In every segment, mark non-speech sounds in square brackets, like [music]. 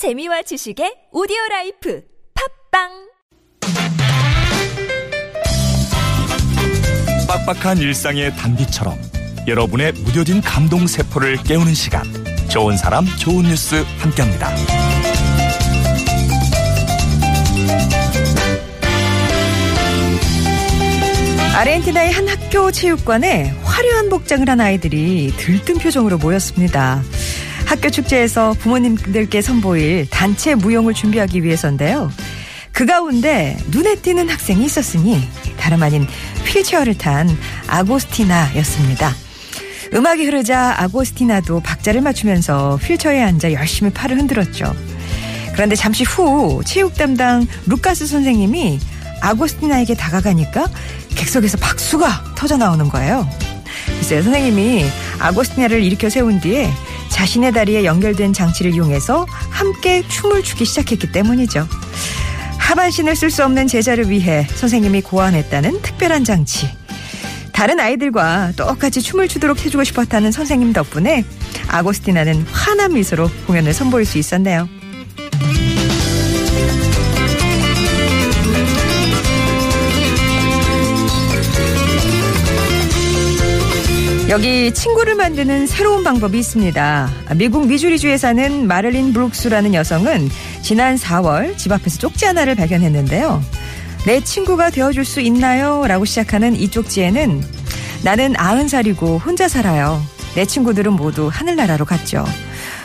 재미와 지식의 오디오 life 팟빵 빡빡한 일상의 단비처럼 여러분의 무뎌진 감동 세포를 깨우는 시간 좋은 사람 좋은 뉴스 함께합니다. 아르헨티나의 한 학교 체육관에 화려한 복장을 한 아이들이 들뜬 표정으로 모였습니다. 학교 축제에서 부모님들께 선보일 단체 무용을 준비하기 위해서인데요. 그 가운데 눈에 띄는 학생이 있었으니 다름 아닌 휠체어를 탄 아고스티나였습니다. 음악이 흐르자 아고스티나도 박자를 맞추면서 휠체어에 앉아 열심히 팔을 흔들었죠. 그런데 잠시 후 체육 담당 루카스 선생님이 아고스티나에게 다가가니까 객석에서 박수가 터져 나오는 거예요. 글쎄요, 선생님이 아고스티나를 일으켜 세운 뒤에 자신의 다리에 연결된 장치를 이용해서 함께 춤을 추기 시작했기 때문이죠. 하반신을 쓸 수 없는 제자를 위해 선생님이 고안했다는 특별한 장치. 다른 아이들과 똑같이 춤을 추도록 해주고 싶었다는 선생님 덕분에 아고스티나는 환한 미소로 공연을 선보일 수 있었네요. 여기 친구를 만드는 새로운 방법이 있습니다. 미국 미주리주에 사는 마를린 브룩스라는 여성은 지난 4월 집 앞에서 쪽지 하나를 발견했는데요. 내 친구가 되어줄 수 있나요? 라고 시작하는 이 쪽지에는 나는 90살이고 혼자 살아요. 내 친구들은 모두 하늘나라로 갔죠.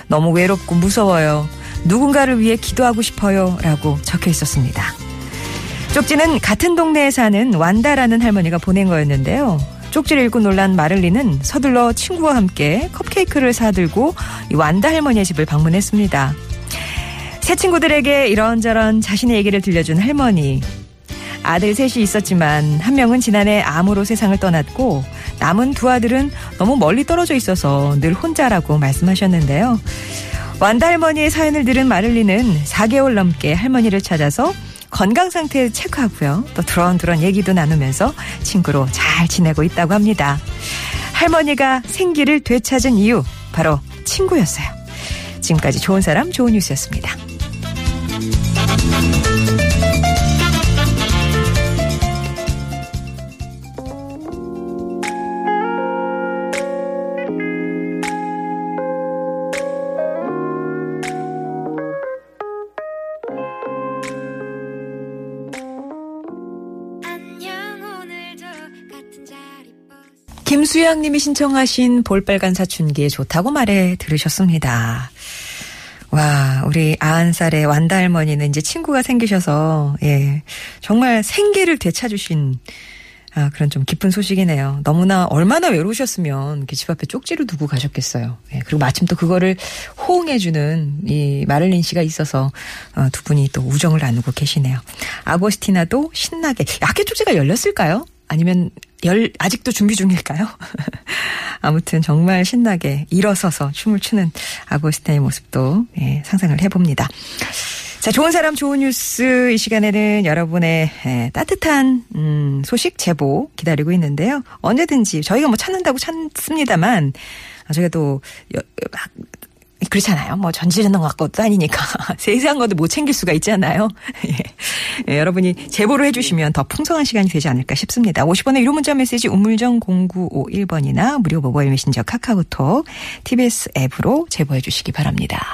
너무 외롭고 무서워요. 누군가를 위해 기도하고 싶어요. 라고 적혀 있었습니다. 쪽지는 같은 동네에 사는 완다라는 할머니가 보낸 거였는데요. 쪽지를 읽고 놀란 마를리는 서둘러 친구와 함께 컵케이크를 사들고 완다 할머니의 집을 방문했습니다. 새 친구들에게 이런저런 자신의 얘기를 들려준 할머니. 아들 셋이 있었지만 한 명은 지난해 암으로 세상을 떠났고 남은 두 아들은 너무 멀리 떨어져 있어서 늘 혼자라고 말씀하셨는데요. 완다 할머니의 사연을 들은 마를리는 4개월 넘게 할머니를 찾아서 건강 상태 체크하고요. 또 드런드런 얘기도 나누면서 친구로 잘 지내고 있다고 합니다. 할머니가 생기를 되찾은 이유 바로 친구였어요. 지금까지 좋은 사람 좋은 뉴스였습니다. 김수양 님이 신청하신 볼빨간 사춘기에 좋다고 말해 들으셨습니다. 와, 우리 90살의 완다 할머니는 이제 친구가 생기셔서, 예, 정말 생계를 되찾으신, 아, 그런 좀 기쁜 소식이네요. 너무나 얼마나 외로우셨으면 집 앞에 쪽지를 두고 가셨겠어요. 예, 그리고 마침 또 그거를 호응해주는 이 마를린 씨가 있어서 어, 두 분이 또 우정을 나누고 계시네요. 아고스티나도 신나게, 학교 쪽지가 열렸을까요? 아니면 열 아직도 준비 중일까요? [laughs] 아무튼 정말 신나게 일어서서 춤을 추는 아고스타의 모습도 예, 상상을 해봅니다. 자, 좋은 사람 좋은 뉴스 이 시간에는 여러분의 예, 따뜻한 음, 소식 제보 기다리고 있는데요. 언제든지 저희가 뭐 찾는다고 찾습니다만 저희가 또막 그렇잖아요. 뭐 전지르는 것도 아니니까 [laughs] 세세한 것도 못 챙길 수가 있잖아요. [laughs] 예. 예, 여러분이 제보를 해주시면 더 풍성한 시간이 되지 않을까 싶습니다. 50원의 유료 문자 메시지 우물정 0951번이나 무료 모바일 메신저 카카오톡 TBS 앱으로 제보해 주시기 바랍니다.